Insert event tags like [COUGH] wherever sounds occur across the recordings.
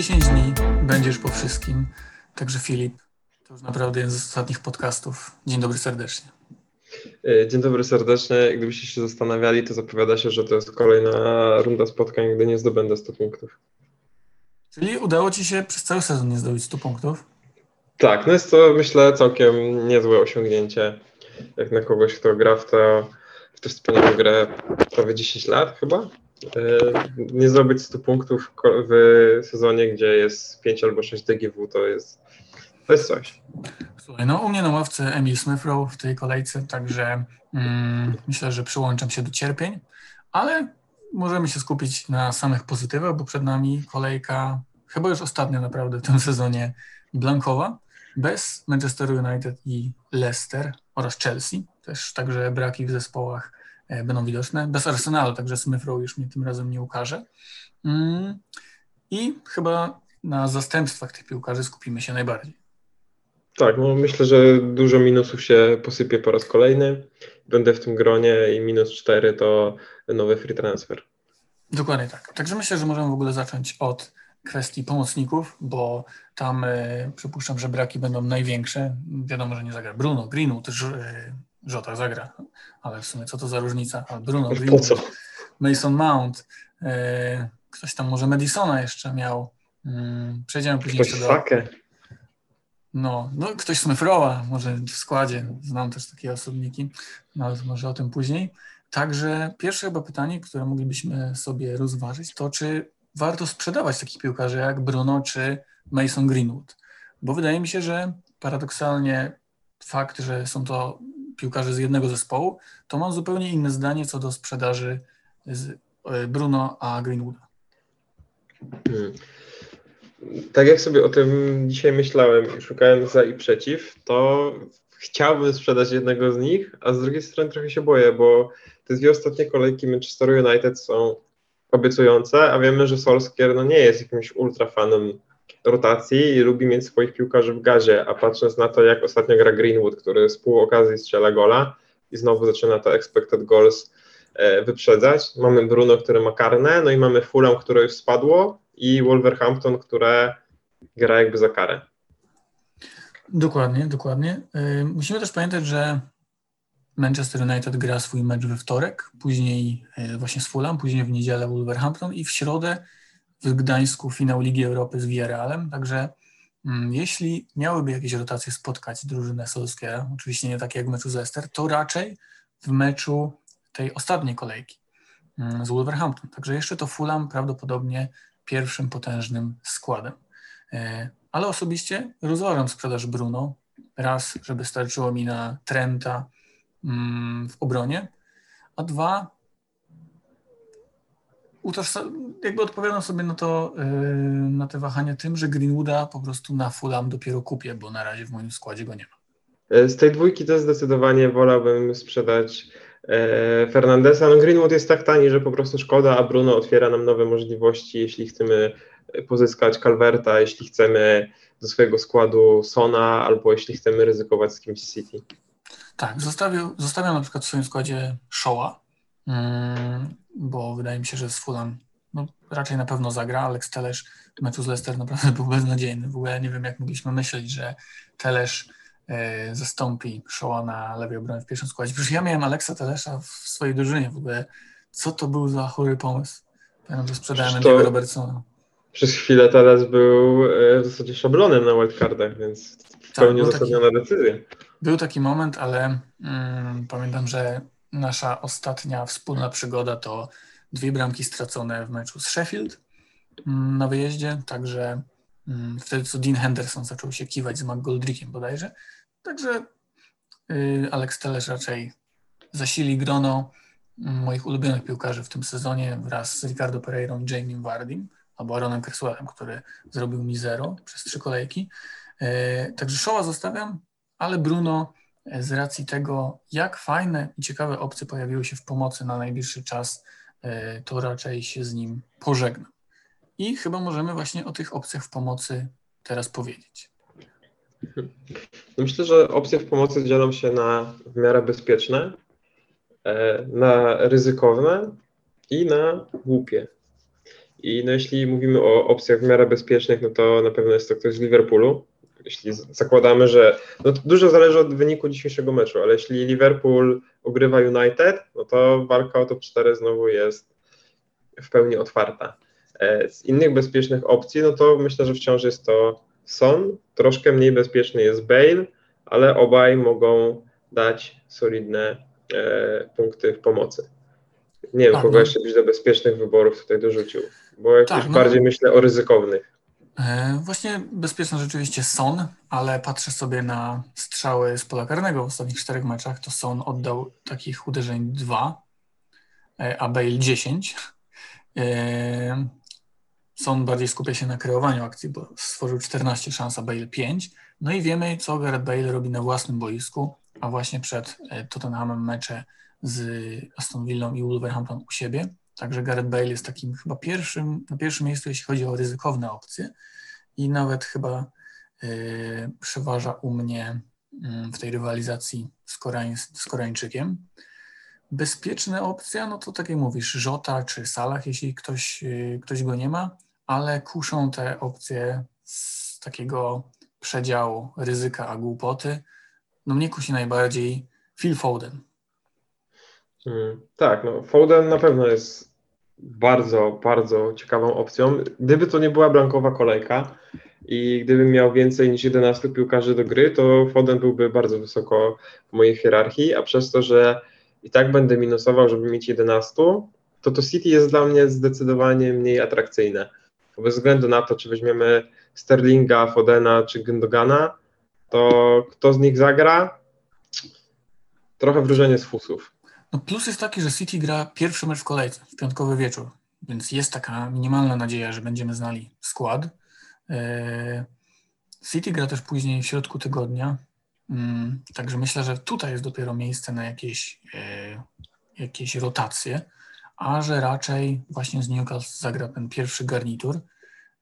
10 dni będziesz po wszystkim. Także Filip, to już naprawdę jeden z ostatnich podcastów. Dzień dobry serdecznie. E, dzień dobry serdecznie. Gdybyście się zastanawiali, to zapowiada się, że to jest kolejna runda spotkań, gdy nie zdobędę 100 punktów. Czyli udało Ci się przez cały sezon nie zdobyć 100 punktów? Tak, no jest to myślę całkiem niezłe osiągnięcie. Jak na kogoś, kto gra w, to, w tę wspaniałą grę prawie 10 lat chyba. E, nie zdobyć 100 punktów w sezonie, gdzie jest 5 albo 6 DGW, to jest, to jest coś. Słuchaj, no u mnie na ławce Emil Smithrow w tej kolejce, także mm, myślę, że przyłączam się do cierpień, ale możemy się skupić na samych pozytywach, bo przed nami kolejka, chyba już ostatnia naprawdę w tym sezonie, blankowa, bez Manchester United i Leicester oraz Chelsea. Też także braki w zespołach będą widoczne. Bez Arsenalu, także Smithrow już mnie tym razem nie ukaże. Mm, I chyba na zastępstwach tych piłkarzy skupimy się najbardziej. Tak, no myślę, że dużo minusów się posypie po raz kolejny. Będę w tym gronie i minus 4 to nowy free transfer. Dokładnie tak. Także myślę, że możemy w ogóle zacząć od kwestii pomocników, bo tam y, przypuszczam, że braki będą największe. Wiadomo, że nie zagra Bruno, Greenwood, y, Żota zagra, ale w sumie co to za różnica? A Bruno, Greenwood, Mason Mount, y, ktoś tam może Madisona jeszcze miał. Mm, przejdziemy później ktoś jeszcze do... No, no ktoś Smithrowa może w składzie, znam też takie osobniki, no ale może o tym później. Także pierwsze chyba pytanie, które moglibyśmy sobie rozważyć, to czy warto sprzedawać takich piłkarzy jak Bruno czy Mason Greenwood? Bo wydaje mi się, że paradoksalnie fakt, że są to piłkarze z jednego zespołu, to mam zupełnie inne zdanie co do sprzedaży e, Bruno a Greenwooda. Hmm tak jak sobie o tym dzisiaj myślałem i szukałem za i przeciw, to chciałbym sprzedać jednego z nich, a z drugiej strony trochę się boję, bo te dwie ostatnie kolejki Manchester United są obiecujące, a wiemy, że Solskjaer no, nie jest jakimś ultrafanem rotacji i lubi mieć swoich piłkarzy w gazie, a patrząc na to, jak ostatnio gra Greenwood, który z pół okazji strzela gola i znowu zaczyna to expected goals e, wyprzedzać. Mamy Bruno, który ma karne, no i mamy Fulham, które już spadło, i Wolverhampton, które gra jakby za karę. Dokładnie, dokładnie. Y, musimy też pamiętać, że Manchester United gra swój mecz we wtorek, później y, właśnie z Fulham, później w niedzielę Wolverhampton i w środę w Gdańsku finał Ligi Europy z Villarrealem, także mm, jeśli miałyby jakieś rotacje spotkać drużynę Solskjaera, oczywiście nie takie jak w meczu z Leicester, to raczej w meczu tej ostatniej kolejki mm, z Wolverhampton. Także jeszcze to Fulham prawdopodobnie pierwszym potężnym składem. E, ale osobiście rozważam sprzedaż Bruno. Raz, żeby starczyło mi na Trenta mm, w obronie, a dwa, jakby odpowiadam sobie na to, e, na te wahania tym, że Greenwooda po prostu na Fulham dopiero kupię, bo na razie w moim składzie go nie ma. E, z tej dwójki to zdecydowanie wolałbym sprzedać E, Fernandesa. No Greenwood jest tak tani, że po prostu szkoda, a Bruno otwiera nam nowe możliwości, jeśli chcemy pozyskać Calverta, jeśli chcemy do swojego składu Sona, albo jeśli chcemy ryzykować z kimś City. Tak, zostawiam na przykład w swoim składzie Shoa, mm, bo wydaje mi się, że z Fulham no, raczej na pewno zagra. Alex Telesz w meczu z Leicester naprawdę [LAUGHS] był beznadziejny. W ogóle nie wiem, jak mogliśmy myśleć, że Telesz E, zastąpi Shoa na lewej obronie w pierwszym składzie. Przecież ja miałem Aleksa Telesza w swojej drużynie w ogóle. Co to był za chory pomysł? Pamiętam, że sprzedałem Andy'ego Robertsona. Przez chwilę Teles był e, w zasadzie szablonem na wildcardach, więc w tak, pełni uzasadniona decyzja. Był taki moment, ale mm, pamiętam, że nasza ostatnia wspólna przygoda to dwie bramki stracone w meczu z Sheffield mm, na wyjeździe, także mm, wtedy co Dean Henderson zaczął się kiwać z McGoldrickiem bodajże Także y, Alex Telesz raczej zasili grono moich ulubionych piłkarzy w tym sezonie wraz z Ricardo Pereirą i Jamie Vardim albo Aaronem Creswellem, który zrobił mi zero przez trzy kolejki. Y, także Showa zostawiam, ale Bruno z racji tego, jak fajne i ciekawe opcje pojawiły się w pomocy na najbliższy czas, to raczej się z nim pożegnam. I chyba możemy właśnie o tych opcjach w pomocy teraz powiedzieć. No myślę, że opcje w pomocy dzielą się na w miarę bezpieczne, e, na ryzykowne i na głupie. I no jeśli mówimy o opcjach w miarę bezpiecznych, no to na pewno jest to ktoś z Liverpoolu. Jeśli zakładamy, że no dużo zależy od wyniku dzisiejszego meczu, ale jeśli Liverpool ogrywa United, no to walka o top 4 znowu jest w pełni otwarta. E, z innych bezpiecznych opcji, no to myślę, że wciąż jest to Son, troszkę mniej bezpieczny jest Bale, ale obaj mogą dać solidne e, punkty w pomocy. Nie wiem, tak, kogo no. jeszcze byś do bezpiecznych wyborów tutaj dorzucił, bo jakiś tak, no. bardziej myślę o ryzykownych. E, właśnie bezpieczny rzeczywiście Son, ale patrzę sobie na strzały z pola karnego w ostatnich czterech meczach, to Son oddał takich uderzeń dwa, e, a Bale 10. E, Son bardziej skupia się na kreowaniu akcji, bo stworzył 14 szans, a Bale 5. No i wiemy, co Gareth Bale robi na własnym boisku, a właśnie przed Tottenhamem mecze z Aston Villą i Wolverhampton u siebie. Także Gareth Bale jest takim chyba pierwszym, na pierwszym miejscu, jeśli chodzi o ryzykowne opcje i nawet chyba y, przeważa u mnie y, w tej rywalizacji z, Koreań, z Koreańczykiem. Bezpieczne opcja, no to tak jak mówisz, Żota czy Salah, jeśli ktoś, y, ktoś go nie ma, ale kuszą te opcje z takiego przedziału ryzyka a głupoty. No mnie kusi najbardziej Phil Foden. Hmm, tak, no Foden na pewno jest bardzo, bardzo ciekawą opcją. Gdyby to nie była blankowa kolejka i gdybym miał więcej niż 11 piłkarzy do gry, to Foden byłby bardzo wysoko w mojej hierarchii, a przez to, że i tak będę minusował, żeby mieć 11, to to City jest dla mnie zdecydowanie mniej atrakcyjne. Bez względu na to, czy weźmiemy Sterlinga, Fodena czy Gündogana, to kto z nich zagra? Trochę wróżenie z fusów. No plus jest taki, że City gra pierwszy mecz w kolejce, w piątkowy wieczór, więc jest taka minimalna nadzieja, że będziemy znali skład. E, City gra też później w środku tygodnia, mm, także myślę, że tutaj jest dopiero miejsce na jakieś, e, jakieś rotacje, a że raczej właśnie z Newcastle zagra ten pierwszy garnitur.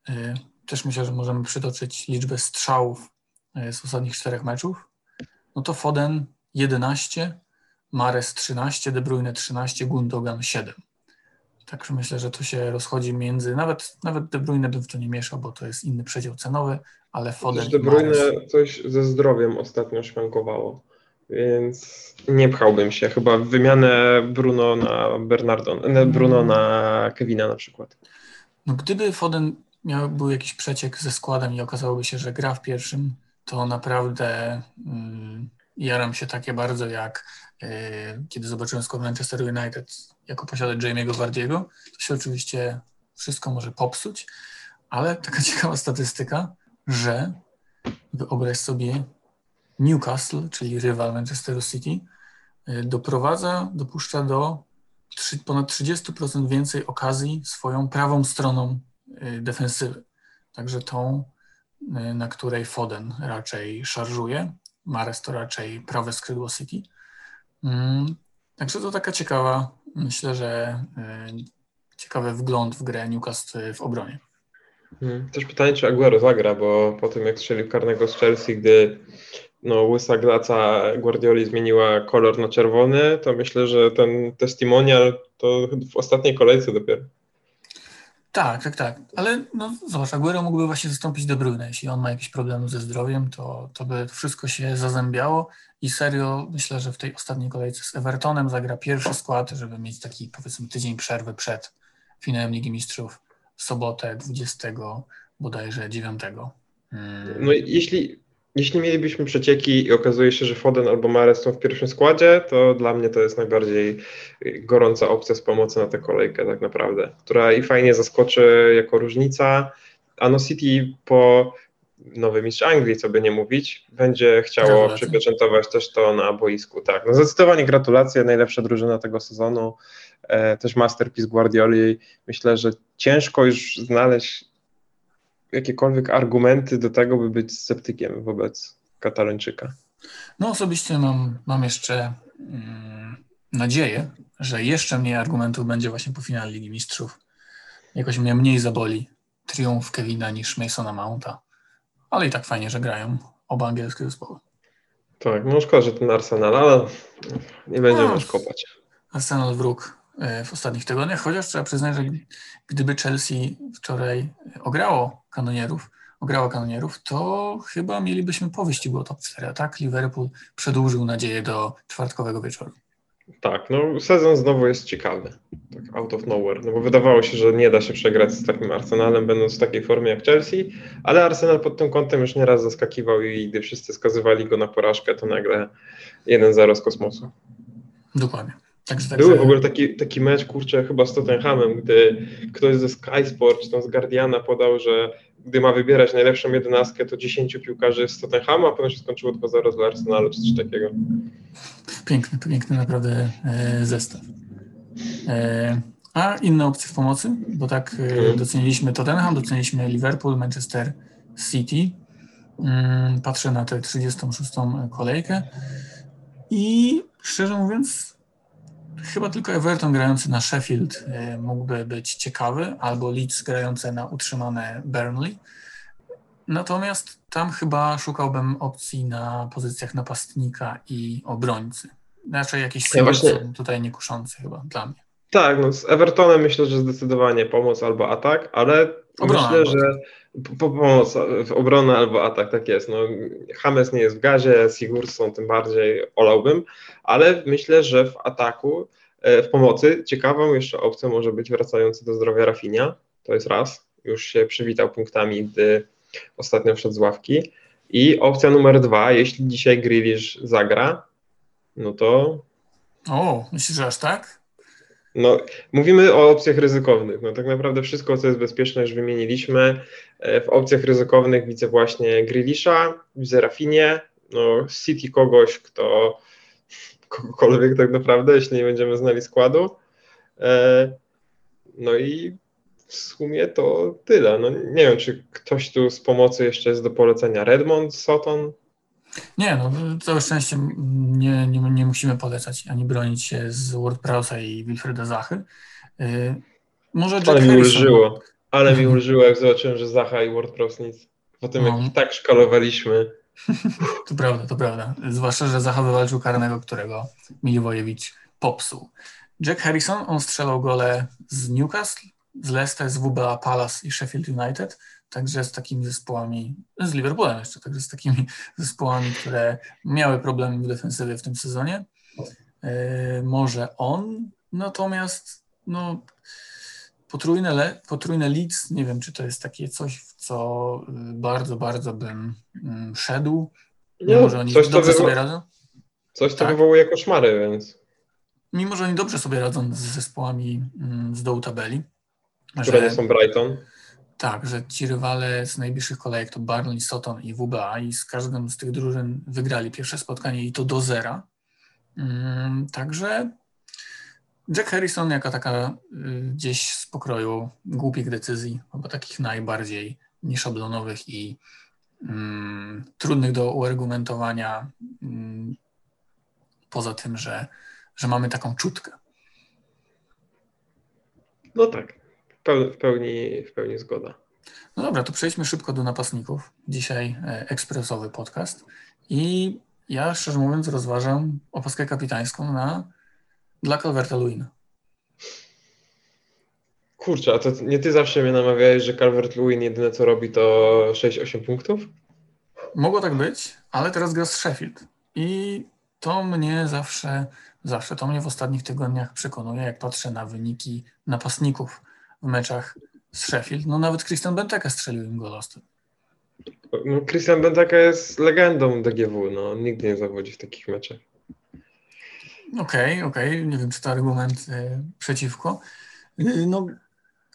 E, też myślę, że możemy przytoczyć liczbę strzałów z ostatnich czterech meczów. No to Foden 11, Mares 13, De Bruyne 13, Gundogan 7. Także myślę, że to się rozchodzi między, nawet, nawet De Bruyne bym w to nie mieszał, bo to jest inny przedział cenowy, ale Foden De Bruyne Mares... coś ze zdrowiem ostatnio szwankowało, więc nie pchałbym się. Chyba wymianę Bruno na Bernardo, Bruno na Kevina na przykład. No gdyby Foden miał, był jakiś przeciek ze składem i okazałoby się, że gra w pierwszym, to naprawdę mm, jaram się takie bardzo jak kiedy zobaczyłem skład Manchester United jako posiadać Jamie'ego Wardiego, to się oczywiście wszystko może popsuć, ale taka [LAUGHS] ciekawa statystyka, że wyobraź sobie Newcastle, czyli rywal Manchesteru City, e, doprowadza, dopuszcza do ponad 30% więcej okazji swoją prawą stroną e, defensywy. Także tą, na której Foden raczej szarżuje, Mares to raczej prawe skrzydło City. Mm, także to taka ciekawa, myślę, że y, ciekawy wgląd w grę Newcastle w obronie. Hmm. Też pytanie, czy Aguero zagra, bo po tym jak strzelił karnego z Chelsea, gdy no, łysa glaca Guardioli zmieniła kolor na czerwony, to myślę, że ten testimonial to w ostatniej kolejce dopiero. Tak, tak, tak. Ale no, zobacz, Aguero mógłby właśnie zastąpić De Bruyne. Jeśli on ma jakieś problemy ze zdrowiem, to, to by wszystko się zazębiało i serio myślę, że w tej ostatniej kolejce z Evertonem zagra pierwszy skład, żeby mieć taki powiedzmy tydzień przerwy przed finałem Ligi Mistrzów w sobotę 20 bodajże 9. Hmm. No jeśli, jeśli mielibyśmy przecieki i okazuje się, że Foden albo Mares są w pierwszym składzie, to dla mnie to jest najbardziej gorąca opcja z pomocy na tę kolejkę tak naprawdę, która i fajnie zaskoczy jako różnica, a no City po nowy mistrz Anglii, co by nie mówić, będzie chciało przypieczętować też to na boisku. Tak, no zdecydowanie gratulacje, najlepsza drużyna tego sezonu, e, też masterpiece Guardioli. Myślę, że ciężko już znaleźć jakiekolwiek argumenty do tego, by być sceptykiem wobec Katalończyka. No osobiście mam, mam jeszcze mm, nadzieję, że jeszcze mniej argumentów będzie właśnie po finale Ligi Mistrzów. Jakoś mnie mniej zaboli triumf Kevina niż Masona Mounta ale i tak fajnie, że grają oba angielskie zespoły. Tak, no szkoda, że ten Arsenal, ale nie będziemy no, już kopać. Arsenal wróg e, w ostatnich tygodniach, chociaż trzeba przyznać, że gdyby Chelsea wczoraj ograło kanonierów, ograło kanonierów, to chyba mielibyśmy po wyścigu o top 4, a tak Liverpool przedłużył nadzieję do czwartkowego wieczoru. Tak, no sezon znowu jest ciekawy, tak out of nowhere, no bo wydawało się, że nie da się przegrać z takim Arsenalem, będąc w takiej formie jak Chelsea, ale Arsenal pod tym kątem już nieraz zaskakiwał i gdy wszyscy skazywali go na porażkę, to nagle 1-0 z kosmosu. Dokładnie. Także, także... Był w ogóle taki, taki mecz, kurczę, chyba z Tottenhamem, gdy ktoś ze Sky Sport, czy tam z Guardiana podał, że gdy ma wybierać najlepszą jedenastkę, to 10 piłkarzy z Tottenhamu, a potem się skończyło 2-0 z Arsenalu, czy coś takiego. Piękny, piękny naprawdę e, zestaw. E, a inne opcje w pomocy, bo tak e, mhm. doceniliśmy Tottenham, doceniliśmy Liverpool, Manchester City. Mm, patrzę na tę 36. kolejkę i szczerze mówiąc, chyba tylko Everton grający na Sheffield e, mógłby być ciekawy, albo Leeds grające na utrzymane Burnley. Natomiast tam chyba szukałbym opcji na pozycjach napastnika i obrońcy. Raczej jakiś ja właśnie... tutaj niekuszący chyba dla mnie. Tak, no z Evertonem myślę, że zdecydowanie pomoc albo atak, ale Obrona myślę, że pomoc w obronę albo atak, tak jest. No, James nie jest w gazie, Sigurdsson tym bardziej olałbym, ale myślę, że w ataku, e, w pomocy ciekawą jeszcze opcją może być wracający do zdrowia Rafinia, to jest raz, już się przywitał punktami, gdy ostatnio wszedł z ławki. I opcja numer dwa, jeśli dzisiaj Grealish zagra, no to... O, myślisz, że aż tak? No, mówimy o opcjach ryzykownych. No, tak naprawdę wszystko, co jest bezpieczne, już wymieniliśmy. E, w opcjach ryzykownych widzę właśnie Grilisza, widzę Rafinie, no, City kogoś, kto [LAUGHS] kogokolwiek tak naprawdę, jeśli nie będziemy znali składu. E, no i w sumie to tyle. No, nie wiem, czy ktoś tu z pomocy jeszcze jest do polecenia. Redmond, Soton? Nie, no całe szczęście nie, nie, nie musimy polecać ani bronić się z WordPressa i Wilfreda Zachy. Yy, może Jack Ale mi ulżyło, ale mi [LAUGHS] ulżyło, jak zobaczyłem, że Zacha i WordPress nic. Po tym, no. jak tak szkalowaliśmy. [LAUGHS] to prawda, to prawda. Zwłaszcza, że Zacha wywalczył karnego, którego Miliwojewicz popsuł. Jack Harrison, on strzelał gole z Newcastle, z Leicester, z WBA Palace i Sheffield United także z takimi zespołami, z Liverpoolem jeszcze, także z takimi [LAUGHS] zespołami, które miały problemy w defensywie w tym sezonie. E, może on, natomiast no, potrójne, le, potrójne Leeds, nie wiem, czy to jest takie coś, w co y, bardzo, bardzo bym mm, szedł. Nie, może oni coś, dobrze sobie radzą. Coś, co tak. wywołuje koszmary, więc... Mimo, że oni dobrze sobie radzą z zespołami mm, z dołu tabeli. Które że, nie są Brighton. Tak, że ci rywale z najbliższych kolejek to Barnley, Soton i WBA i z każdym z tych drużyn wygrali pierwsze spotkanie i to do zera. Mm, także Jack Harrison jako taka y, gdzieś z pokroju głupich decyzji, albo takich najbardziej nieszablonowych i mm, trudnych do uargumentowania, mm, poza tym, że, że mamy taką czutkę. No tak w pełni, w pełni zgoda. No dobra, to przejdźmy szybko do napastników. Dzisiaj e, ekspresowy podcast. I ja szczerze mówiąc rozważam opaskę kapitańską na dla Calverta Luina. Kurczę, a to nie ty zawsze mnie namawiałeś, że Calvert Lewin jedyne co robi to 6-8 punktów? Mogło tak być, ale teraz gra z Sheffield. I to mnie zawsze, zawsze to mnie w ostatnich tygodniach przekonuje, jak patrzę na wyniki napastników meczach z Sheffield. No nawet Christian Benteke strzelił im gol no, Christian Benteke jest legendą DGW, no nigdy nie zawodzi w takich meczach. Okej, okay, okej, okay. nie wiem czy to argument y, przeciwko. Y, no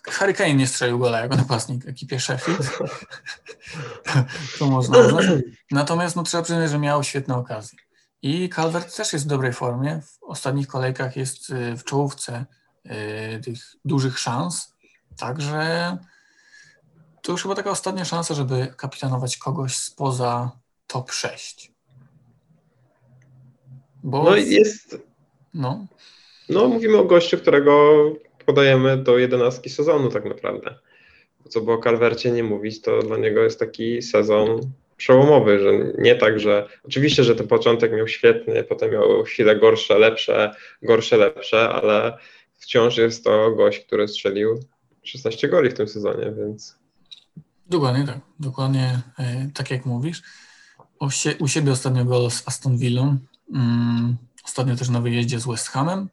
Harry Kane nie strzelił gola jako napastnik ekipie Sheffield. [LAUGHS] to można uznać. Natomiast no, trzeba przyznać, że miał świetne okazje. I Calvert też jest w dobrej formie. W ostatnich kolejkach jest y, w czołówce y, tych dużych szans. Także to już chyba taka ostatnia szansa, żeby kapitanować kogoś spoza top 6. Bo no jest. No. no, mówimy o gościu, którego podajemy do 11 sezonu, tak naprawdę. Co by o Calvercie nie mówić, to dla niego jest taki sezon przełomowy, że nie tak, że oczywiście, że ten początek miał świetny, potem miał chwile gorsze, lepsze, gorsze, lepsze, ale wciąż jest to gość, który strzelił 16 goli w tym sezonie, więc. Dokładnie tak. Dokładnie e, tak jak mówisz. u siebie ostatnio gol z Aston Villą. Mm, ostatnio też na wyjeździe z West Hamem.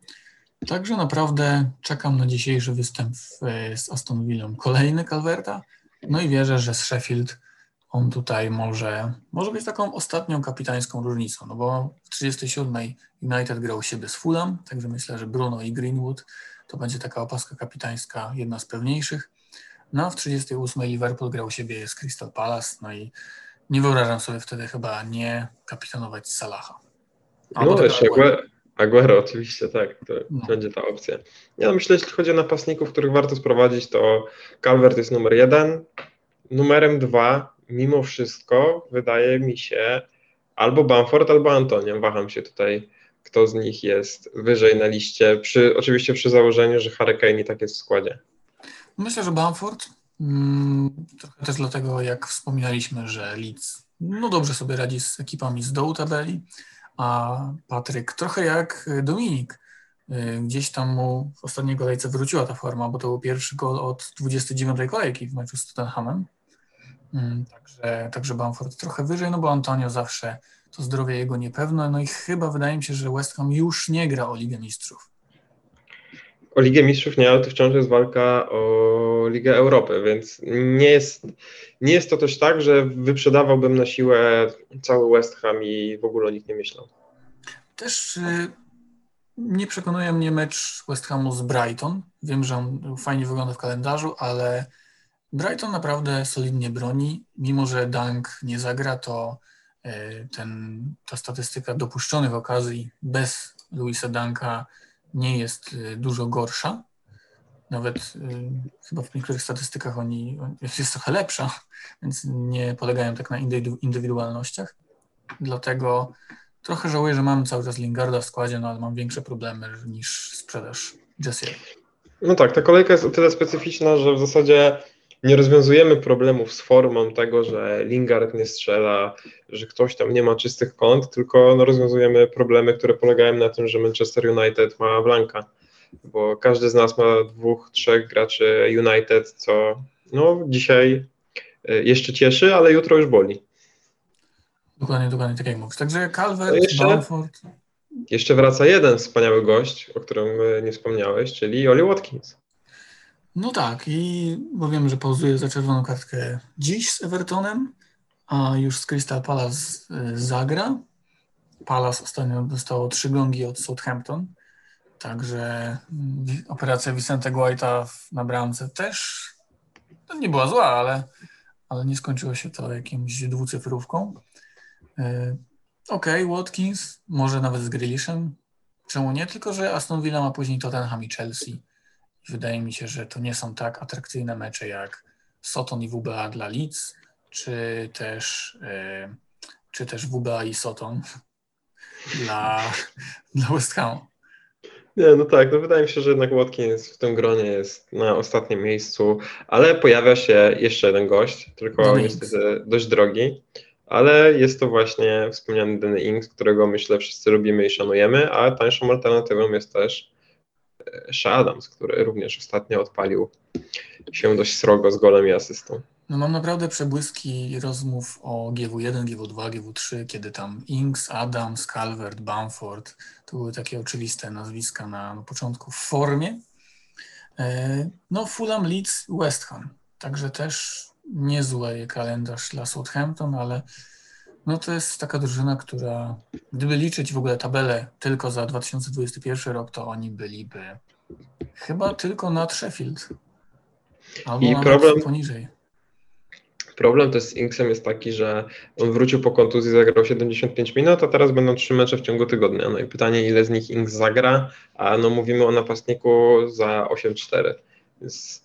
Także naprawdę czekam na dzisiejszy występ e, z Aston Villą. Kolejny Calverta. No i wierzę, że z Sheffield on tutaj może, może być taką ostatnią kapitańską różnicą, no bo w 37 United grał siebie z Fulham, także myślę, że Bruno i Greenwood to będzie taka opaska kapitańska, jedna z pewniejszych. No a w 38 Liverpool grał siebie z Crystal Palace, no i nie wyobrażam sobie wtedy chyba nie kapitanować Salaha. Albo no jeszcze Aguero. Aguero oczywiście, tak, to no. będzie ta opcja. Ja no, myślę, jeśli chodzi o napastników, których warto sprowadzić, to Calvert jest numer jeden. Numerem dwa mimo wszystko wydaje mi się albo Bamford, albo Antonio. Waham się tutaj, kto z nich jest wyżej na liście, przy, oczywiście przy założeniu, że Harry Kane i tak jest w składzie. Myślę, że Bamford, mm, trochę też dlatego, jak wspominaliśmy, że Leeds no dobrze sobie radzi z ekipami z dołu tabeli, a Patryk trochę jak Dominik. Y, gdzieś tam mu w ostatniej kolejce wróciła ta forma, bo to był pierwszy gol od 29 kolejki w meczu z Tottenhamem. Mm, także, także Bamford trochę wyżej, no bo Antonio zawsze to zdrowie jego niepewne, no i chyba wydaje mi się, że West Ham już nie gra o Ligę Mistrzów. O Ligę Mistrzów nie, ale to wciąż jest walka o Ligę Europy, więc nie jest, nie jest to też tak, że wyprzedawałbym na siłę cały West Ham i w ogóle o nich nie myślał. Też y, nie przekonuje mnie mecz West Hamu z Brighton. Wiem, że on fajnie wygląda w kalendarzu, ale Brighton naprawdę solidnie broni. Mimo, że Dunk nie zagra, to ten, ta statystyka dopuszczonych okazji bez Luisa Dunka nie jest e, dużo gorsza. Nawet e, chyba w niektórych statystykach oni jest trochę lepsza, więc nie polegają tak na indywidualnościach. Dlatego trochę żałuję, że mam cały czas Lingarda w składzie, no ale mam większe problemy niż sprzedaż Jesse'ego. No tak, ta kolejka jest o tyle specyficzna, że w zasadzie nie rozwiązujemy problemów z formą tego, że Lingard nie strzela, że ktoś tam nie ma czystych kąt, tylko no, rozwiązujemy problemy, które polegają na tym, że Manchester United ma Blanka, bo każdy z nas ma dwóch, trzech graczy United, co no, dzisiaj e, jeszcze cieszy, ale jutro już boli. Dokładnie, dokładnie tak jak mówisz. Także Calvert, no jeszcze. Jeszcze wraca jeden wspaniały gość, o którym e, nie wspomniałeś, czyli Oli Watkins. No tak, i bo wiem, że pauzuje za czerwoną kartkę dziś z Evertonem, a już z Crystal Palace zagra. Palace ostatnio dostało trzy gongi od Southampton, także y, operacja Vicente Guaita na bramce też no nie była zła, ale, ale nie skończyło się to jakimś dwucyfrówką. Y, okej, okay, Watkins, może nawet z Grealishem, czemu nie, tylko że Aston Villa ma później Tottenham i Chelsea Wydaje mi się, że to nie są tak atrakcyjne mecze jak Soton i WBA dla Leeds, czy też, yy, czy też WBA i Soton [LAUGHS] dla, dla West Hamu. Nie, no tak, no wydaje mi się, że jednak Watkins w tym gronie jest na ostatnim miejscu, ale pojawia się jeszcze jeden gość, tylko Danny niestety dość drogi, ale jest to właśnie wspomniany Danny Ings, którego myślę wszyscy lubimy i szanujemy, a tańszą alternatywą jest też Sha Adams, który również ostatnio odpalił się dość srogo z golem i asystą. No mam naprawdę przebłyski rozmów o GW1, GW2, GW3, kiedy tam Inks, Adams, Calvert, Bamford, to były takie oczywiste nazwiska na, na początku w formie. E, no Fulham, Leeds, West Ham. Także też niezły kalendarz dla Southampton, ale no to jest taka drużyna, która gdyby liczyć w ogóle tabelę tylko za 2021 rok, to oni byliby chyba tylko nad Sheffield. Albo I problem poniżej. Problem to z Inksem jest taki, że on wrócił po kontuzji, zagrał 75 minut, a teraz będą trzy mecze w ciągu tygodnia. No i pytanie, ile z nich Inks zagra, a no mówimy o napastniku za 8-4. Więc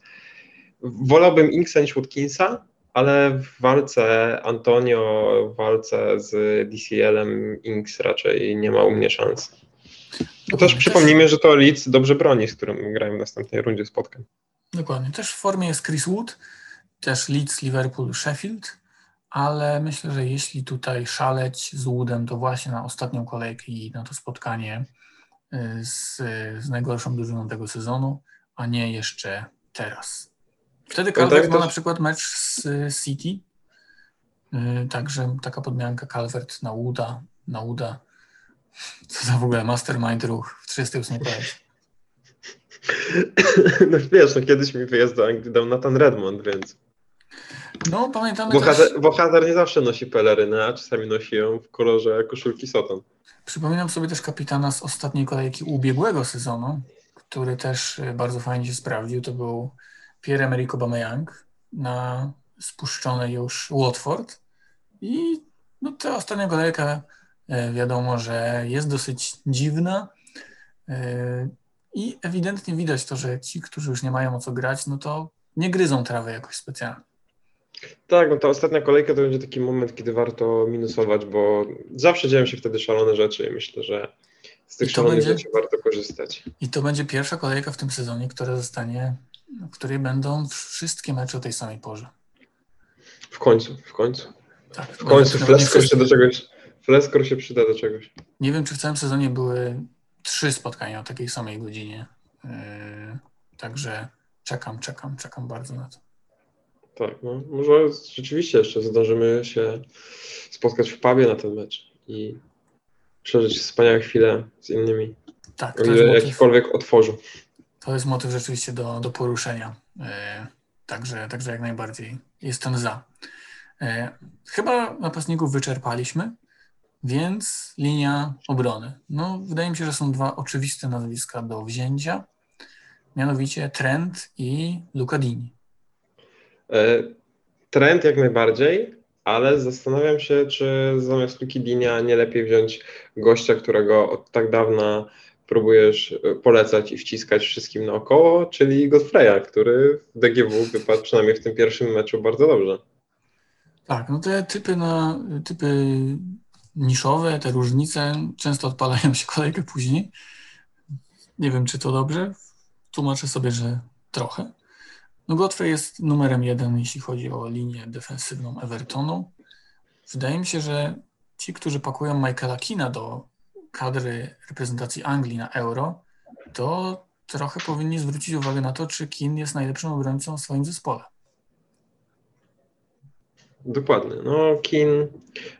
wolałbym Inksa niż Watkinsa, ale w walce Antonio, w walce z DCL-em Inks raczej nie ma u mnie szans. No też przypomnijmy, że to Leeds dobrze broni, z którym grają w następnej rundzie spotkań. Dokładnie. Też w formie jest Chris Wood, też Leeds, Liverpool, Sheffield, ale myślę, że jeśli tutaj szaleć z Woodem, to właśnie na ostatnią kolejkę i na to spotkanie z, z najgorszą drużyną tego sezonu, a nie jeszcze teraz. Wtedy Calvert tak, ma na przykład mecz z City, także taka podmianka Calvert na Uda, na Uda. Co za w ogóle mastermind ruch w 38 kolejce. [LAUGHS] No wiesz, no kiedyś mi wyjazd do Anglii dał Nathan Redmond, więc... No, pamiętamy bo też... Hazard, bo Hazard nie zawsze nosi pelerynę, a czasami nosi ją w kolorze koszulki Soton. Przypominam sobie też kapitana z ostatniej kolejki ubiegłego sezonu, który też y, bardzo fajnie się sprawdził. To był Pierre-Emerick Aubameyang na spuszczony już Watford. I no, ta ostatnia kolejka y, wiadomo, że jest dosyć dziwna. Y, I ewidentnie widać to, że ci, którzy już nie mają o co grać, no to nie gryzą trawy jakoś specjalnie. Tak, no ta ostatnia kolejka to będzie taki moment, kiedy warto minusować, bo zawsze dzieją się wtedy szalone rzeczy i myślę, że z tych szalonych będzie, rzeczy warto korzystać. I to będzie pierwsza kolejka w tym sezonie, która zostanie, w której będą wszystkie mecze o tej samej porze. W końcu, w końcu. Tak, w końcu Fleskor się do czegoś, Fleskor się przyda do czegoś. Nie wiem, czy w całym sezonie były trzy spotkania o takiej samej godzinie. Yy, także czekam, czekam, czekam bardzo na to. Tak, no może rzeczywiście jeszcze zdążymy się spotkać w pubie na ten mecz i przeżyć wspaniałe chwile z innymi. Tak, to jest jakikolwiek otworzył. To jest motyw rzeczywiście do, do poruszenia. Yy, także, także jak najbardziej jestem za. Yy, chyba napastników wyczerpaliśmy, więc linia obrony. No, wydaje mi się, że są dwa oczywiste nazwiska do wzięcia, mianowicie Trent i Lucadini. E, trend jak najbardziej, ale zastanawiam się, czy zamiast Lukidinia nie lepiej wziąć gościa, którego od tak dawna próbujesz e, polecać i wciskać wszystkim naokoło, czyli Godfreya, który w DGW wypadł przynajmniej w tym pierwszym meczu bardzo dobrze. Tak, no te typy na typy niszowe, te różnice często odpalają się kolejkę później. Nie wiem, czy to dobrze. Tłumaczę sobie, że trochę. No Godfrey jest numerem jeden, jeśli chodzi o linię defensywną Evertonu. Wydaje mi się, że ci, którzy pakują Michaela Kina do kadry reprezentacji Anglii na Euro, to trochę powinni zwrócić uwagę na to, czy Kin jest najlepszym obrońcą w swoim zespole. Dokładnie. No, Kin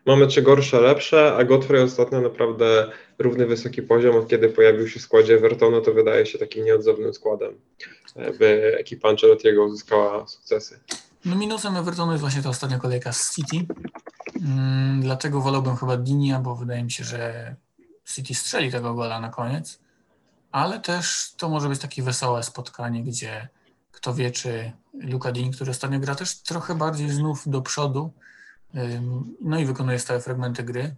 ma mecze gorsze, lepsze, a Godfrey ostatnio naprawdę równy wysoki poziom. Od kiedy pojawił się w składzie Evertonu, to wydaje się takim nieodzownym składem, by ekipa Ancelottiego uzyskała sukcesy. No minusem Evertonu jest właśnie ta ostatnia kolejka z City. Mm, dlatego wolałbym chyba Dinia, bo wydaje mi się, że City strzeli tego gola na koniec. Ale też to może być takie wesołe spotkanie, gdzie kto wie, czy Luka Dini, który ostatnio gra też trochę bardziej znów do przodu, no i wykonuje stałe fragmenty gry.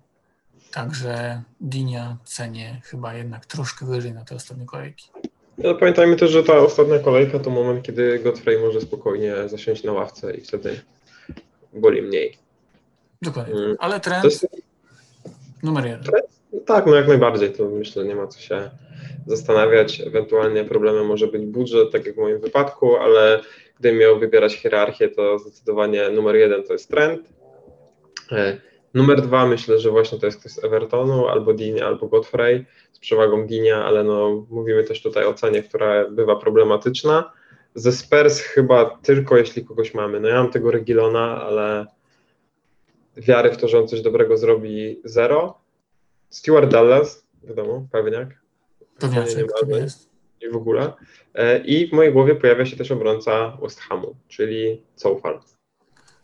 Także Dinia cenię chyba jednak troszkę wyżej na te ostatnie kolejki. No, pamiętajmy też, że ta ostatnia kolejka to moment, kiedy Godfrey może spokojnie zasiąść na ławce i wtedy boli mniej. Dokładnie. Mm. Ale trend jest... numer jeden. Trend? Tak, no jak najbardziej. To myślę, nie ma co się zastanawiać. Ewentualnie problemem może być budżet, tak jak w moim wypadku, ale gdybym miał wybierać hierarchię, to zdecydowanie numer jeden to jest trend. E, numer dwa myślę, że właśnie to jest ktoś z Evertonu, albo Dinia, albo Godfrey, z przewagą Dinia, ale no, mówimy też tutaj o cenie, która bywa problematyczna. Ze Spurs chyba tylko jeśli kogoś mamy. No ja mam tego Regilona, ale wiary w to, że on coś dobrego zrobi zero. Stuart Dallas, wiadomo, pewniak. Pewniaczek, jest. I w ogóle. E, I w mojej głowie pojawia się też obrońca West Hamu, czyli Coufal.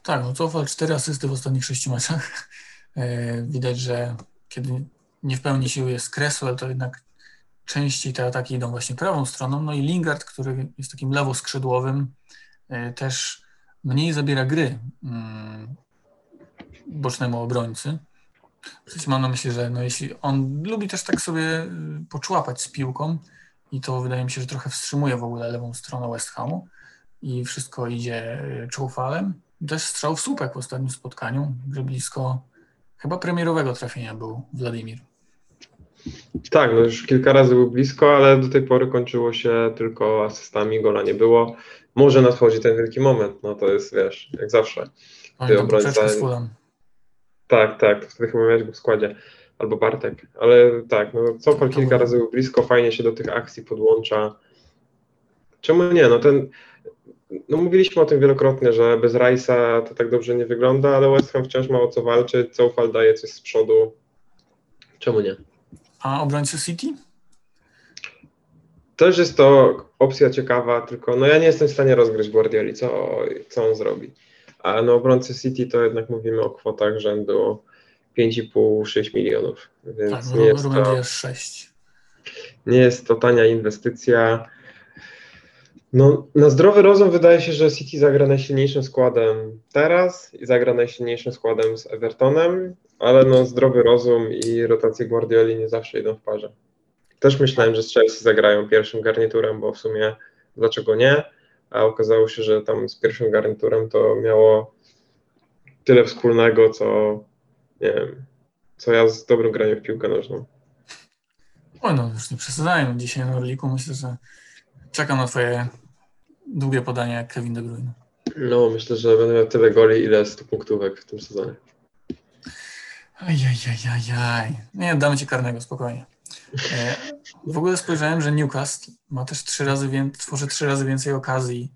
Tak, no Coufal cztery asysty w ostatnich sześciu meczach. [LAUGHS] E, widać, że kiedy nie w pełni siły jest Cresswell, to jednak częściej te ataki idą właśnie prawą stroną. No i Lingard, który jest takim lewoskrzydłowym, e, też mniej zabiera gry mm, bocznemu obrońcy. Mam na myśli, że no jeśli on lubi też tak sobie y, poczłapać z piłką i to wydaje mi się, że trochę wstrzymuje w ogóle lewą stronę West Hamu i wszystko idzie y, czołfalem. Też strzał w słupek w ostatnim spotkaniu, że blisko chyba premierowego trafienia był Wladimir. Tak, no już kilka razy był blisko, ale do tej pory kończyło się tylko asystami, gola nie było. Może nadchodzi ten wielki moment, no to jest, wiesz, jak zawsze. Ty obrońca... Tak, tak, wtedy chyba miałeś go w składzie. albo Bartek, ale tak, no Cofal To kilka razy był blisko, fajnie się do tych akcji podłącza. Czemu nie? No ten, no mówiliśmy o tym wielokrotnie, że bez Rice'a to tak dobrze nie wygląda, ale West Ham wciąż ma o co walczyć, Cofal daje coś z przodu. Czemu nie? A obrońcy City? Też jest to opcja ciekawa, tylko no ja nie jestem w stanie rozgryźć Guardioli, co, co on zrobi. A no obrońcy City to jednak mówimy o kwotach rzędu 5,5-6 milionów, więc Tak, nie, jest to, Dias 6. nie jest to tania inwestycja. No, na zdrowy rozum wydaje się, że City zagra najsilniejszym składem teraz i zagra najsilniejszym składem z Evertonem, ale no zdrowy rozum i rotacje Guardioli nie zawsze idą w parze. Też myślałem, że z Chelsea zagrają pierwszym garniturem, bo w sumie dlaczego nie? A okazało się, że tam z pierwszym garniturem to miało tyle wspólnego, co nie wiem, co ja z dobrym graniem w piłkę nożną. Oj, no już nie przesadzajmy. Dzisiaj na Orliku myślę, że czekam na twoje długie podanie jak Kevin De Bruyne. No, myślę, że będę miał tyle goli, ile 100 punktówek w tym sezonie. Ajajajajaj. Nie, damy ci karnego, spokojnie. E, w ogóle spojrzałem, że Newcastle ma też trzy razy więcej, tworzy trzy razy więcej okazji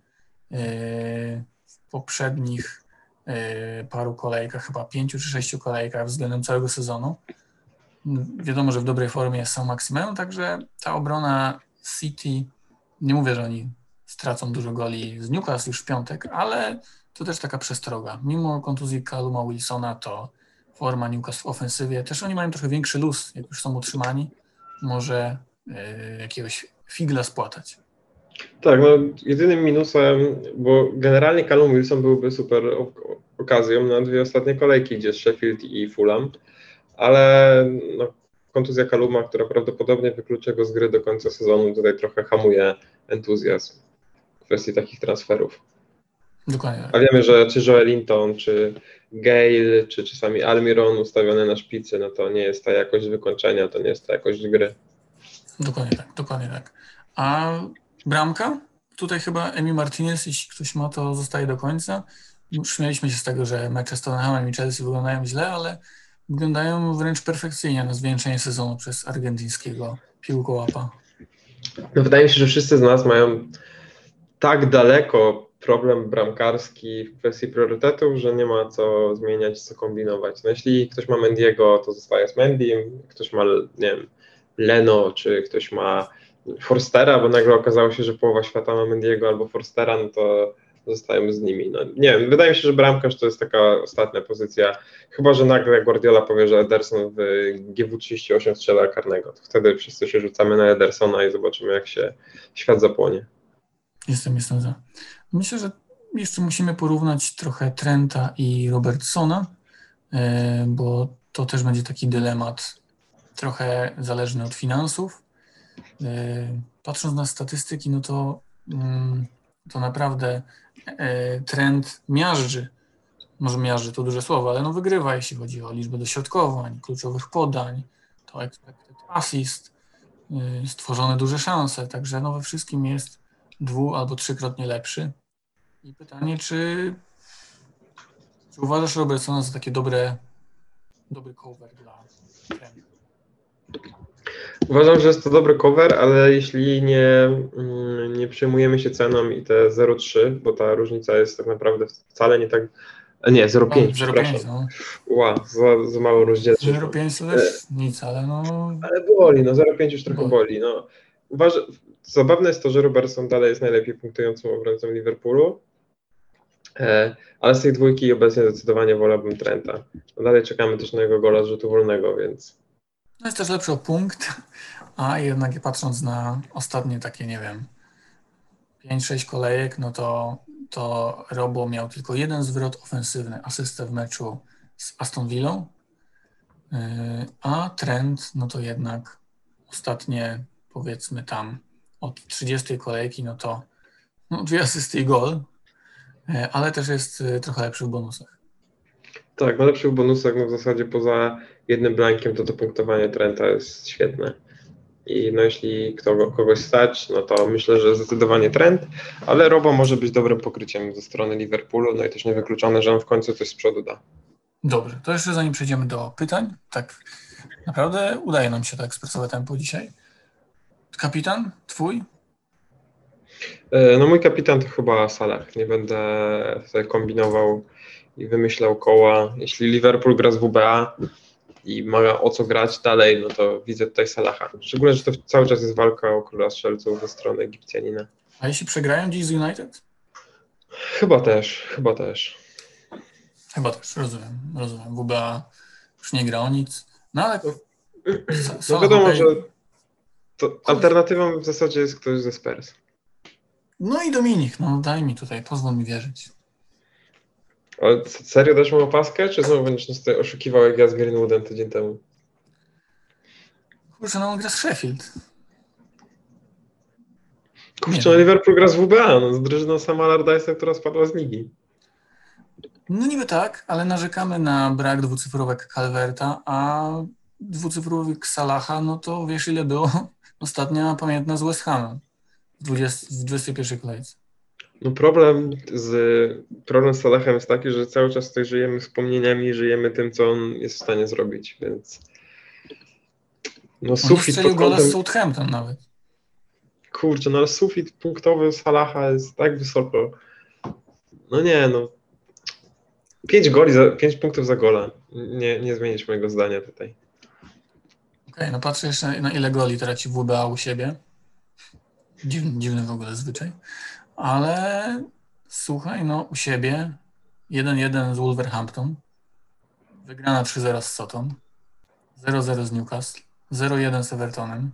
e, w poprzednich e, paru kolejkach, chyba pięciu czy sześciu kolejkach względem całego sezonu. Wiadomo, że w dobrej formie są maksimum, także ta obrona City, nie mówię, że oni stracą dużo goli z Newcastle już w piątek, ale to też taka przestroga. Mimo kontuzji Caluma Wilsona, to forma Newcastle w ofensywie. Też oni mają trochę większy luz, jak już są utrzymani. Może e, jakiegoś figla spłatać. Tak, no jedynym minusem, bo generalnie Callum Wilson byłby super ok- okazją na dwie ostatnie kolejki, gdzie Sheffield i Fulham, ale no, kontuzja Kaluma, która prawdopodobnie wykluczy go z gry do końca sezonu, tutaj trochę hamuje entuzjazm w kwestii takich transferów. Dokładnie. A wiemy, że czy Joelinton, czy Gale, czy czasami Almiron ustawiony na szpicy, no to nie jest ta jakość wykończenia, to nie jest ta jakość gry. Dokładnie tak, dokładnie tak. A bramka? Tutaj chyba Emi Martinez, jeśli ktoś ma, to zostaje do końca. Śmialiśmy się z tego, że mecze z Tottenhamem i Chelsea wyglądają źle, ale wyglądają wręcz perfekcyjnie na zwieńczenie sezonu przez argentyńskiego piłkołapa. No wydaje mi się, że wszyscy z nas mają tak daleko problem bramkarski w kwestii priorytetów, że nie ma co zmieniać, co kombinować. No jeśli ktoś ma Mendiego, to zostaje z Mendiem, ktoś ma, nie wiem, Leno, czy ktoś ma Forstera, bo nagle okazało się, że połowa świata ma Mendiego albo Forstera, no to zostajemy z nimi. No, nie wiem, wydaje mi się, że bramkarz to jest taka ostatnia pozycja, chyba, że nagle Guardiola powie, że Ederson w GW38 strzela karnego, to wtedy wszyscy się rzucamy na Edersona i zobaczymy, jak się świat zapłonie. Jestem, jestem za. Myślę, że jeszcze musimy porównać trochę Trenta i Robertsona, e, bo to też będzie taki dylemat trochę zależny od finansów. E, Patrząc na statystyki, no to, mm, to naprawdę e, trend miażdży. Może miażdży to duże słowo, ale no wygrywa, jeśli chodzi o liczbę dośrodkowań, kluczowych podań, to expected assist, stworzone duże szanse, także no we wszystkim jest dwu albo trzykrotnie lepszy. I pytanie, czy, czy uważasz Robertsona za takie dobre, dobry cover dla Trenta? Uważam, że jest to dobry cover, ale jeśli nie, mm, nie przejmujemy się ceną i te 0,3, bo ta różnica jest tak naprawdę wcale nie tak. a Nie, 0,5, przepraszam. 0,5, no. Ła, za, za mało rozdzielczość. 0,5 to też nic, ale no Ale boli, no 0,5 już trochę Boli. boli. No. Uważam, zabawne jest to, że Robertson dalej jest najlepiej punktującym obrońcą Liverpoolu, e, ale z tej dwójki obecnie zdecydowanie wolałbym Trenta. No dalej czekamy też na jego gola z rzutu wolnego, więc No jest też lepszy o punkt, a jednak patrząc na ostatnie takie, nie wiem, 5-6 kolejek, no to, to Robo miał tylko jeden zwrot ofensywny, asystę w meczu z Aston Villą, Yy, a trend, no to jednak ostatnie, powiedzmy tam od 30 kolejki, no to no, dwie asysty i gol, Yy, ale też jest yy, trochę lepszy w bonusach. Tak, na lepszych bonusach, no w zasadzie poza jednym blankiem, to to punktowanie Trenta jest świetne. I no jeśli kto, kogoś stać, no to myślę, że zdecydowanie Trent, ale Robo może być dobrym pokryciem ze strony Liverpoolu, no i też niewykluczone, że on w końcu coś z przodu da. Dobrze, to jeszcze zanim przejdziemy do pytań, tak Naprawdę udaje nam się to ekspresowe tempo dzisiaj. Kapitan, twój? E, No mój kapitan to chyba Salah. Nie będę tutaj kombinował i wymyślał koła. Jeśli Liverpool gra z WBA i ma o co grać dalej, no to widzę tutaj Salaha. Szczególnie, że to cały czas jest walka o króla strzelców ze strony Egipcjanina. A jeśli przegrają dziś z United? Chyba też, chyba też. Chyba też, rozumiem, rozumiem. WBA już nie gra o nic. No ale No wiadomo, że to alternatywą w zasadzie jest ktoś ze Spurs. No i Dominik, no daj mi tutaj, pozwól mi wierzyć. Ale serio dasz mu opaskę, czy znowu będziesz nas tutaj oszukiwał jak ja z Greenwoodem tydzień temu? Kurczę, no on gra z Sheffield. Kurczę, no Liverpool gra z WBA, no z drużyną Sama Allardyce'a, która spadła z ligi. No niby tak, ale narzekamy na brak dwucyfrowek Calverta, a dwucyfrowek Salaha, no to wiesz ile było? Ostatnia pamiętna z West Hamem w, 20, w 21 kolejce. No problem z, problem z Salahem jest taki, że cały czas tutaj żyjemy wspomnieniami, żyjemy tym, co on jest w stanie zrobić, więc no On sufit pod gola z kątem, Southampton nawet. kurczę, no ale sufit punktowy Salaha jest tak wysoko. No nie, no 5 goli, za, 5 punktów za gola. Nie, nie zmienić mojego zdania tutaj. Okej, no patrzę jeszcze na ile goli traci WBA u siebie. Dziwny, dziwny w ogóle zwyczaj. Ale słuchaj, no u siebie 1-1 z Wolverhampton, wygrana 3-0 z Soton, 0-0 z Newcastle, 0-1 z Evertonem,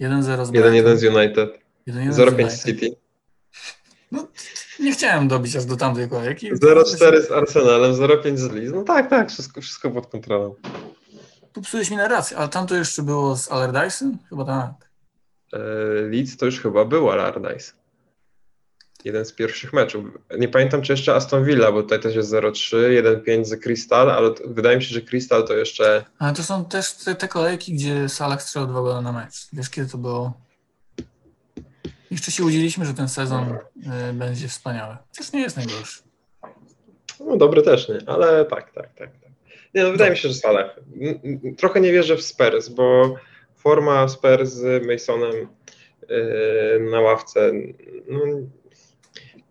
1-0 z 1-1 z United, 1-1 z 0-5 United. City, Nie chciałem dobić aż do tamtej kolejki. 0-4 z Arsenalem, 0-5 z Leeds. No tak, tak, wszystko, wszystko pod kontrolą. Popsułeś mi narrację, ale tam to jeszcze było z Allardyce'em? Chyba tak. E, Leeds to już chyba był Allardyce. Jeden z pierwszych meczów. Nie pamiętam, czy jeszcze Aston Villa, bo tutaj też jest 0-3, 1-5 z Crystal, ale wydaje mi się, że Crystal to jeszcze. Ale to są też te, te kolejki, gdzie Salah strzelał dwa gola na mecz. Wiesz, kiedy to było? Jeszcze się udzieliśmy, że ten sezon y, będzie wspaniały. Chociaż nie jest najgorszy. No dobry też, nie? Ale tak, tak, tak. tak. Nie, no wydaje mi się, że Salah. Trochę nie wierzę w Spurs, bo forma Spurs z Masonem yy, na ławce no,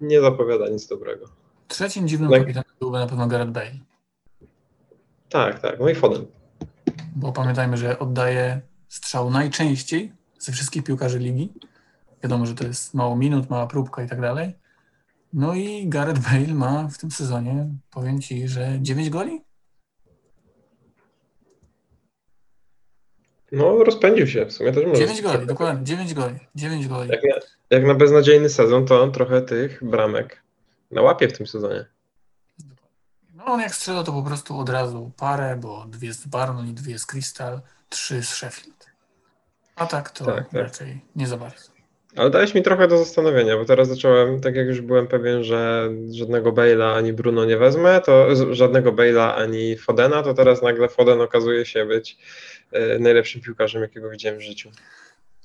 nie zapowiada nic dobrego. Trzecim dziwnym Tak. kapitanem byłby na pewno Gareth Bale. Tak, tak. No i Foden. Bo pamiętajmy, że oddaje strzał najczęściej ze wszystkich piłkarzy ligi. Wiadomo, że to jest mało minut, mała próbka i tak dalej. No i Gareth Bale ma w tym sezonie, powiem Ci, że 9 goli? No rozpędził się, w sumie też może. 9 goli, dokładnie, 9 goli. 9 goli. Jak na, jak na beznadziejny sezon, to on trochę tych bramek nałapie w tym sezonie. No on jak strzela, to po prostu od razu parę, bo dwie z Barnum i dwie z Crystal, trzy z Sheffield. A tak to Tak, tak. raczej nie za bardzo. Ale dałeś mi trochę do zastanowienia, bo teraz zacząłem, tak jak już byłem pewien, że żadnego Bale'a ani Bruno nie wezmę, to żadnego Bale'a ani Fodena, to teraz nagle Foden okazuje się być e, najlepszym piłkarzem, jakiego widziałem w życiu.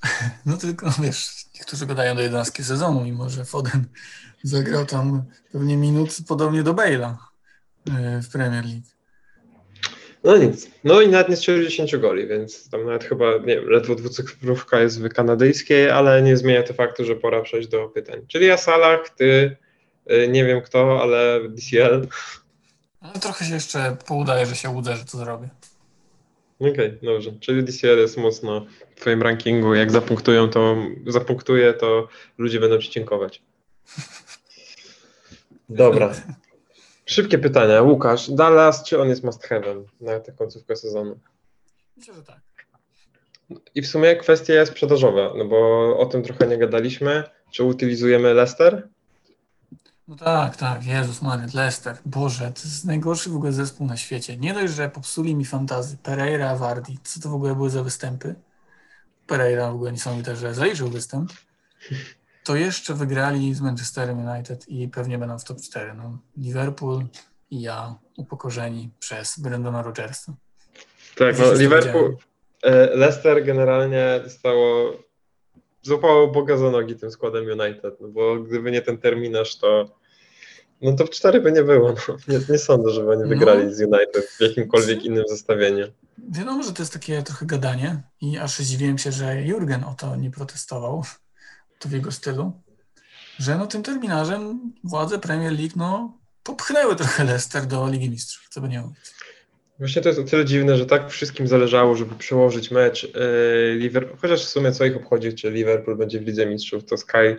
[LAUGHS] No tylko wiesz, niektórzy gadają do 11 sezonu, mimo że Foden zagrał tam pewnie minut podobnie do Bale'a y, w Premier League. No nic. No i nawet nie strzelił 10 goli, więc tam nawet chyba, nie wiem, ledwo dwucyfrówka jest w kanadyjskiej, ale nie zmienia to faktu, że pora przejść do pytań. Czyli ja Salah, ty, y, nie wiem kto, ale DCL. Ale trochę się jeszcze poudaje, że się łudzę, że to zrobię. Okej, dobrze. Czyli DCL jest mocno w twoim rankingu. Jak zapunktują, to zapunktuje, to ludzie będą ci dziękować. [LAUGHS] Dobra. Szybkie pytania. Łukasz, Dallas, czy on jest must have'em na tę końcówkę sezonu? Myślę, że tak. I w sumie kwestia sprzedażowa, no bo o tym trochę nie gadaliśmy. Czy utylizujemy Leicester? No tak, tak, Jezus Maria, Leicester. Boże, to jest najgorszy w ogóle zespół na świecie. Nie dość, że popsuli mi fantazy. Pereira, Vardy, co to w ogóle były za występy? Pereira w ogóle niesamowite, że zaliczył występ. To jeszcze wygrali z Manchesterem United i pewnie będą w top 4. No, Liverpool i ja upokorzeni przez Brendona Rodgersa. Tak, no Liverpool, e, Leicester generalnie dostało, złapało Boga za nogi tym składem United, no bo gdyby nie ten terminarz, to No to w 4 by nie było. No. Nie, nie sądzę, żeby oni wygrali no. z United w jakimkolwiek innym zestawieniu. Wiadomo, że to jest takie trochę gadanie i aż zdziwiłem się, że Jurgen o to nie protestował, to w jego stylu, że no tym terminarzem władze Premier League no popchnęły trochę Leicester do Ligi Mistrzów, co by nie mówić. Właśnie to jest o tyle dziwne, że tak wszystkim zależało, żeby przełożyć mecz yy, Liverpool, chociaż w sumie co ich obchodzi, czy Liverpool będzie w Lidze Mistrzów, to Sky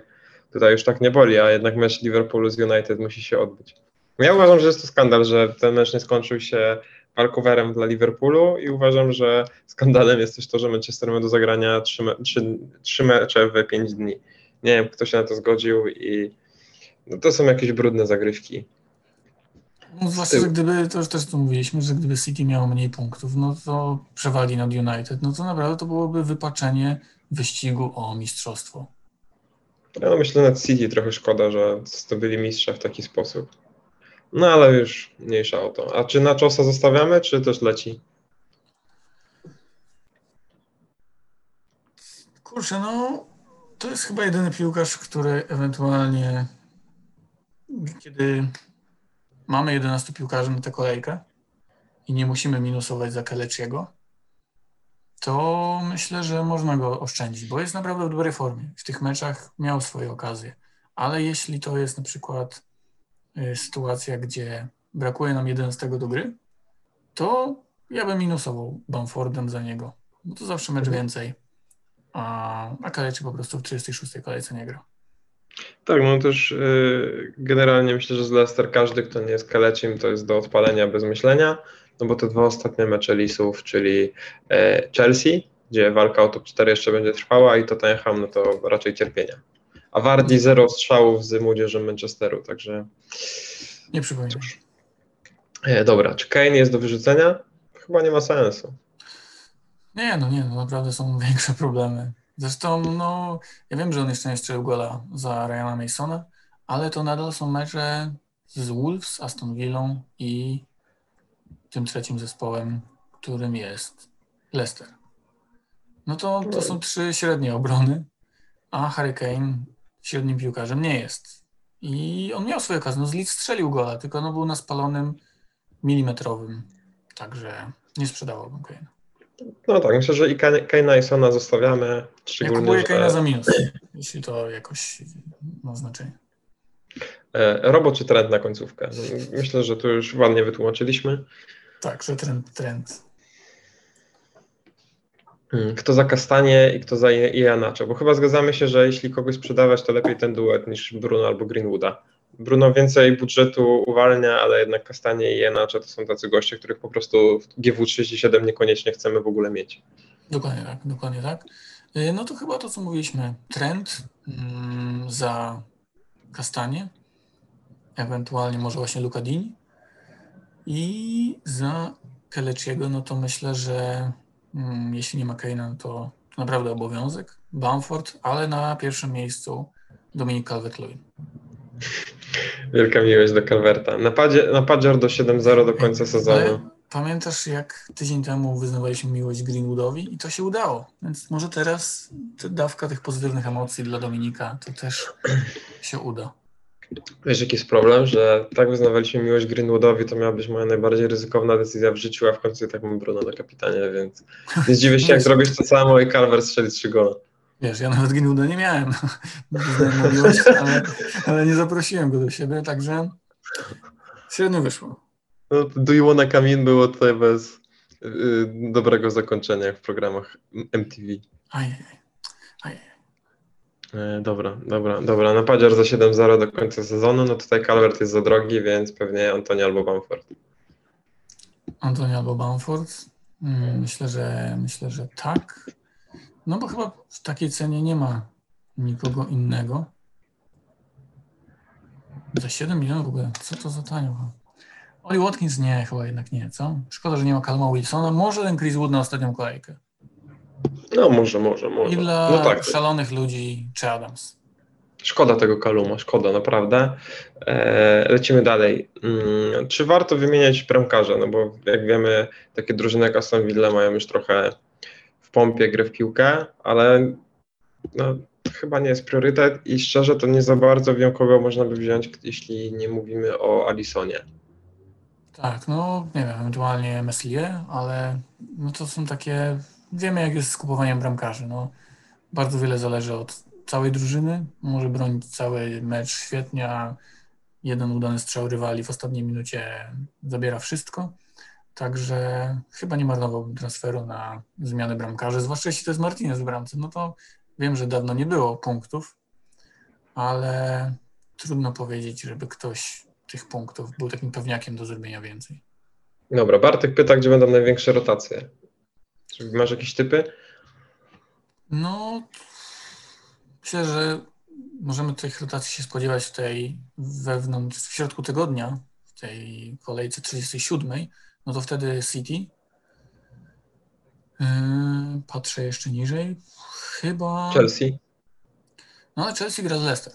tutaj już tak nie boli, a jednak mecz Liverpoolu z United musi się odbyć. Ja uważam, że jest to skandal, że ten mecz nie skończył się walkowerem dla Liverpoolu i uważam, że skandalem jest też to, że Manchester ma do zagrania trzy, me trzy, trzy mecze w pięć dni. Nie wiem, kto się na to zgodził i no to są jakieś brudne zagrywki. No, zwłaszcza, że gdyby, to już też tu mówiliśmy, że gdyby City miało mniej punktów, no to przewagi nad United, no to naprawdę to byłoby wypaczenie wyścigu o mistrzostwo. Ja no myślę, nad City trochę szkoda, że zdobyli mistrza w taki sposób. No ale już mniejsza o to. A czy na czosa zostawiamy, czy też leci? Kurczę, no to jest chyba jedyny piłkarz, który ewentualnie kiedy mamy 11 piłkarzy na tę kolejkę i nie musimy minusować za Keleciego, to myślę, że można go oszczędzić, bo jest naprawdę w dobrej formie. W tych meczach miał swoje okazje, ale jeśli to jest na przykład y, sytuacja, gdzie brakuje nam 11 do gry, to ja bym minusował Bamfordem za niego, bo to zawsze mecz mhm. więcej, a, a Kaleci po prostu w 36 kolejce nie gra. Tak, no też yy, generalnie myślę, że z Leicester każdy, kto nie jest kalecim, to jest do odpalenia bez myślenia, no bo te dwa ostatnie mecze Lisów, czyli e, Chelsea, gdzie walka o top 4 jeszcze będzie trwała i Tottenham, no to raczej cierpienia. A Wardi zero strzałów z młodzieżą Manchesteru, także... Nie przypominam. E, dobra, czy Kane jest do wyrzucenia? Chyba nie ma sensu. Nie, no nie, no naprawdę są [LAUGHS] większe problemy. Zresztą, no, ja wiem, że on jeszcze nie strzelił gola za Ryana Masona, ale to nadal są mecze z Wolves, Aston Villą i tym trzecim zespołem, którym jest Leicester. No to, to są trzy średnie obrony, a Harry Kane średnim piłkarzem nie jest. I on miał swoje okazje. No z Leeds strzelił gola, tylko no był na spalonym milimetrowym. Także nie sprzedawałbym Kane'a. No tak, myślę, że i Kane'a i Sona zostawiamy. Szczególnie, ja kupuję że... Kane'a za minus, jeśli to jakoś ma znaczenie. E, robot czy trend na końcówkę? Myślę, że tu już ładnie wytłumaczyliśmy. Tak, że trend, trend. Hmm, kto za Kastanie i kto za Ianacho? Bo chyba zgadzamy się, że jeśli kogoś sprzedawać, to lepiej ten duet niż Bruno albo Greenwooda. Bruno więcej budżetu uwalnia, ale jednak Kastanie i Ianacho to są tacy goście, których po prostu w GW37 niekoniecznie chcemy w ogóle mieć. Dokładnie tak, dokładnie tak. Y, no to chyba to, co mówiliśmy. Trend mm, za Kastanie, ewentualnie może właśnie Lucadini. I za Keleciego, no to myślę, że mm, jeśli nie ma Keina, no to naprawdę obowiązek. Bamford, ale na pierwszym miejscu Dominik Calvert-Lewin. Wielka miłość do Calverta. Napadzior do 7-0 do końca sezonu. Ale pamiętasz, jak tydzień temu wyznawaliśmy miłość Greenwoodowi i to się udało. Więc może teraz dawka tych pozytywnych emocji dla Dominika to też się uda. Wiesz, jaki jest problem, że tak wyznawaliśmy miłość Greenwoodowi, to miała być moja najbardziej ryzykowna decyzja w życiu, a w końcu i tak mam Bruno na kapitanie, więc nie zdziwię się, jak zrobisz to samo i Calvert strzeli trzy gola. Wiesz, ja nawet Greenwooda nie miałem, [LAUGHS] miłość, ale, ale nie zaprosiłem go do siebie, także średnio wyszło. No, Do You Wanna Come In było tutaj bez yy, dobrego zakończenia w programach MTV. Ajaj. E, dobra, dobra, dobra. Napadziar za 7-0 do końca sezonu. No tutaj Calvert jest za drogi, więc pewnie Antoni albo Bamford. Antoni albo Bamford? Hmm, myślę, że myślę, że tak. No bo chyba w takiej cenie nie ma nikogo innego. Za 7 milionów w ogóle, co to za tanio? Oli Watkins nie, chyba jednak nie, co? Szkoda, że nie ma Calma Wilsona. Może ten Chris Wood na ostatnią kolejkę. No może, może, może. I dla no tak. szalonych ludzi czy Adams. Szkoda tego Kaluma, szkoda naprawdę. E, lecimy dalej. Mm, czy warto wymieniać bramkarza? No bo jak wiemy, takie drużyny jak Aston Villa mają już trochę pompie grę w piłkę, ale no, chyba nie jest priorytet i szczerze to nie za bardzo wiem, kogo można by wziąć, jeśli nie mówimy o Alisonie. Tak, no nie wiem, ewentualnie Meslier, ale no to są takie, wiemy jak jest z kupowaniem bramkarzy, no bardzo wiele zależy od całej drużyny, może bronić cały mecz świetnie, a jeden udany strzał rywali w ostatniej minucie zabiera wszystko, także chyba nie marnowałbym transferu na zmianę bramkarzy, zwłaszcza jeśli to jest Martinez w bramce, no to wiem, że dawno nie było punktów, ale trudno powiedzieć, żeby ktoś tych punktów był takim pewniakiem do zrobienia więcej. Dobra, Bartek pyta, gdzie będą największe rotacje. Czy masz jakieś typy? No, myślę, że możemy tych rotacji się spodziewać w tej wewnątrz, w środku tygodnia, w tej kolejce 37, no to wtedy City. Yy, patrzę jeszcze niżej. Chyba. Chelsea. No Chelsea gra z Leicester.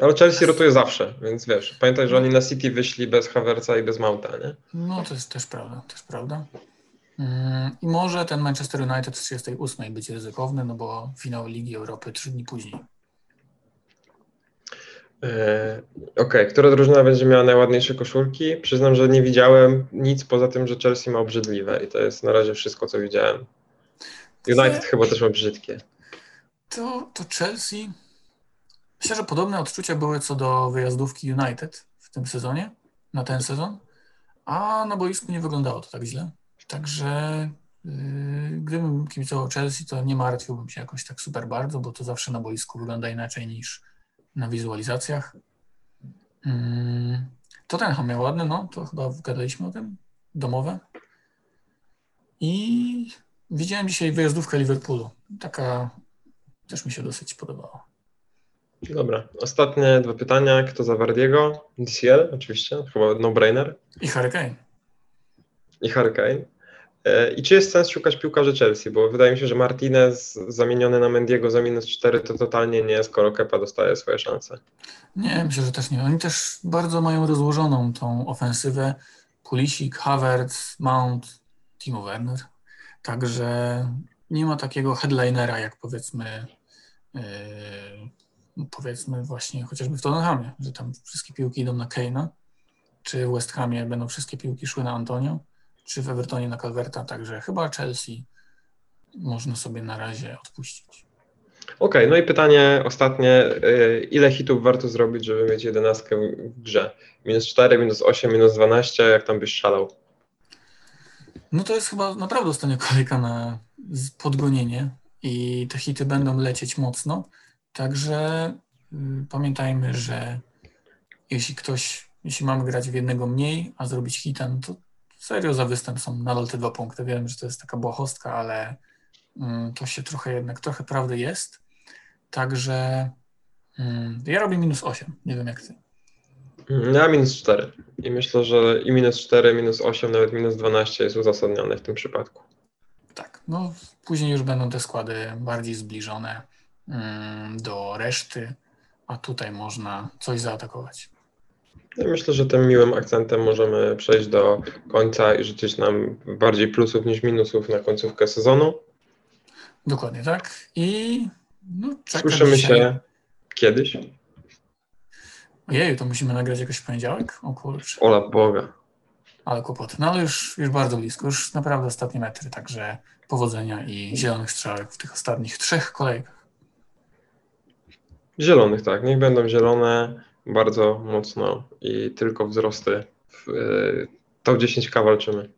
Ale Chelsea rotuje zawsze, więc wiesz, pamiętaj, że oni na City wyszli bez Havertza i bez Mounta, nie? No to jest też prawda, też prawda. Yy, I może ten Manchester United z 38 być ryzykowny, no bo finał Ligi Europy trzy dni później. Yy, Okej, która drużyna będzie miała najładniejsze koszulki? Przyznam, że nie widziałem nic poza tym, że Chelsea ma obrzydliwe i to jest na razie wszystko, co widziałem. United chyba też ma brzydkie. To, to Chelsea. Myślę, że podobne odczucia były co do wyjazdówki United w tym sezonie, na ten sezon, a na boisku nie wyglądało to tak źle. Także yy, gdybym kibicował Chelsea, to nie martwiłbym się jakoś tak super bardzo, bo to zawsze na boisku wygląda inaczej niż na wizualizacjach. Yy, Tottenham miał ładne, no, to chyba gadaliśmy o tym, domowe. I widziałem dzisiaj wyjazdówkę Liverpoolu. Taka też mi się dosyć podobała. Dobra, ostatnie dwa pytania. Kto za Wardiego? DCL oczywiście, chyba no-brainer. I Harry Kane. I Harry Kane. E, I czy jest sens szukać piłkarzy Chelsea? Bo wydaje mi się, że Martinez zamieniony na Mendiego za minus 4 to totalnie nie, skoro Kepa dostaje swoje szanse. Nie, myślę, że też nie. Oni też bardzo mają rozłożoną tą ofensywę. Pulisik, Havertz, Mount, Timo Werner. Także nie ma takiego headlinera, jak powiedzmy yy, powiedzmy właśnie chociażby w Tottenhamie, że tam wszystkie piłki idą na Kane'a, czy w West Hamie będą wszystkie piłki szły na Antonio, czy w Evertonie na Calverta, także chyba Chelsea można sobie na razie odpuścić. Okej, no i pytanie ostatnie. e, Ile hitów warto zrobić, żeby mieć jedenastkę w grze? Minus 4, minus 8, minus 12, jak tam byś szalał? No to jest chyba naprawdę ostatnia kolejka na podgonienie i te hity będą lecieć mocno. Także y, pamiętajmy, że jeśli ktoś, jeśli mamy grać w jednego mniej, a zrobić hita, no to serio za występ są nadal te dwa punkty. Wiem, że to jest taka błahostka, ale mm, to się trochę jednak, trochę prawdy jest. Także mm, ja robię minus 8, nie wiem jak ty. Mm, Ja minus 4. I myślę, że i minus 4, minus 8, nawet minus 12 jest uzasadnione w tym przypadku. Tak, no później już będą te składy bardziej zbliżone mm, do reszty, a tutaj można coś zaatakować. Ja myślę, że tym miłym akcentem możemy przejść do końca i życzyć nam bardziej plusów niż minusów na końcówkę sezonu. Dokładnie tak. I no, Słyszymy dzisiaj. się kiedyś. Ojeju, to musimy nagrać jakoś w poniedziałek? O kurczę, Ola Boga. ale kłopoty. No ale już, już bardzo blisko, już naprawdę ostatnie metry, także powodzenia i zielonych strzałek w tych ostatnich trzech kolejkach. Zielonych, tak. Niech będą zielone bardzo mocno i tylko wzrosty. W, y, top 10K walczymy.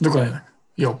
Dokładnie tak. Jo.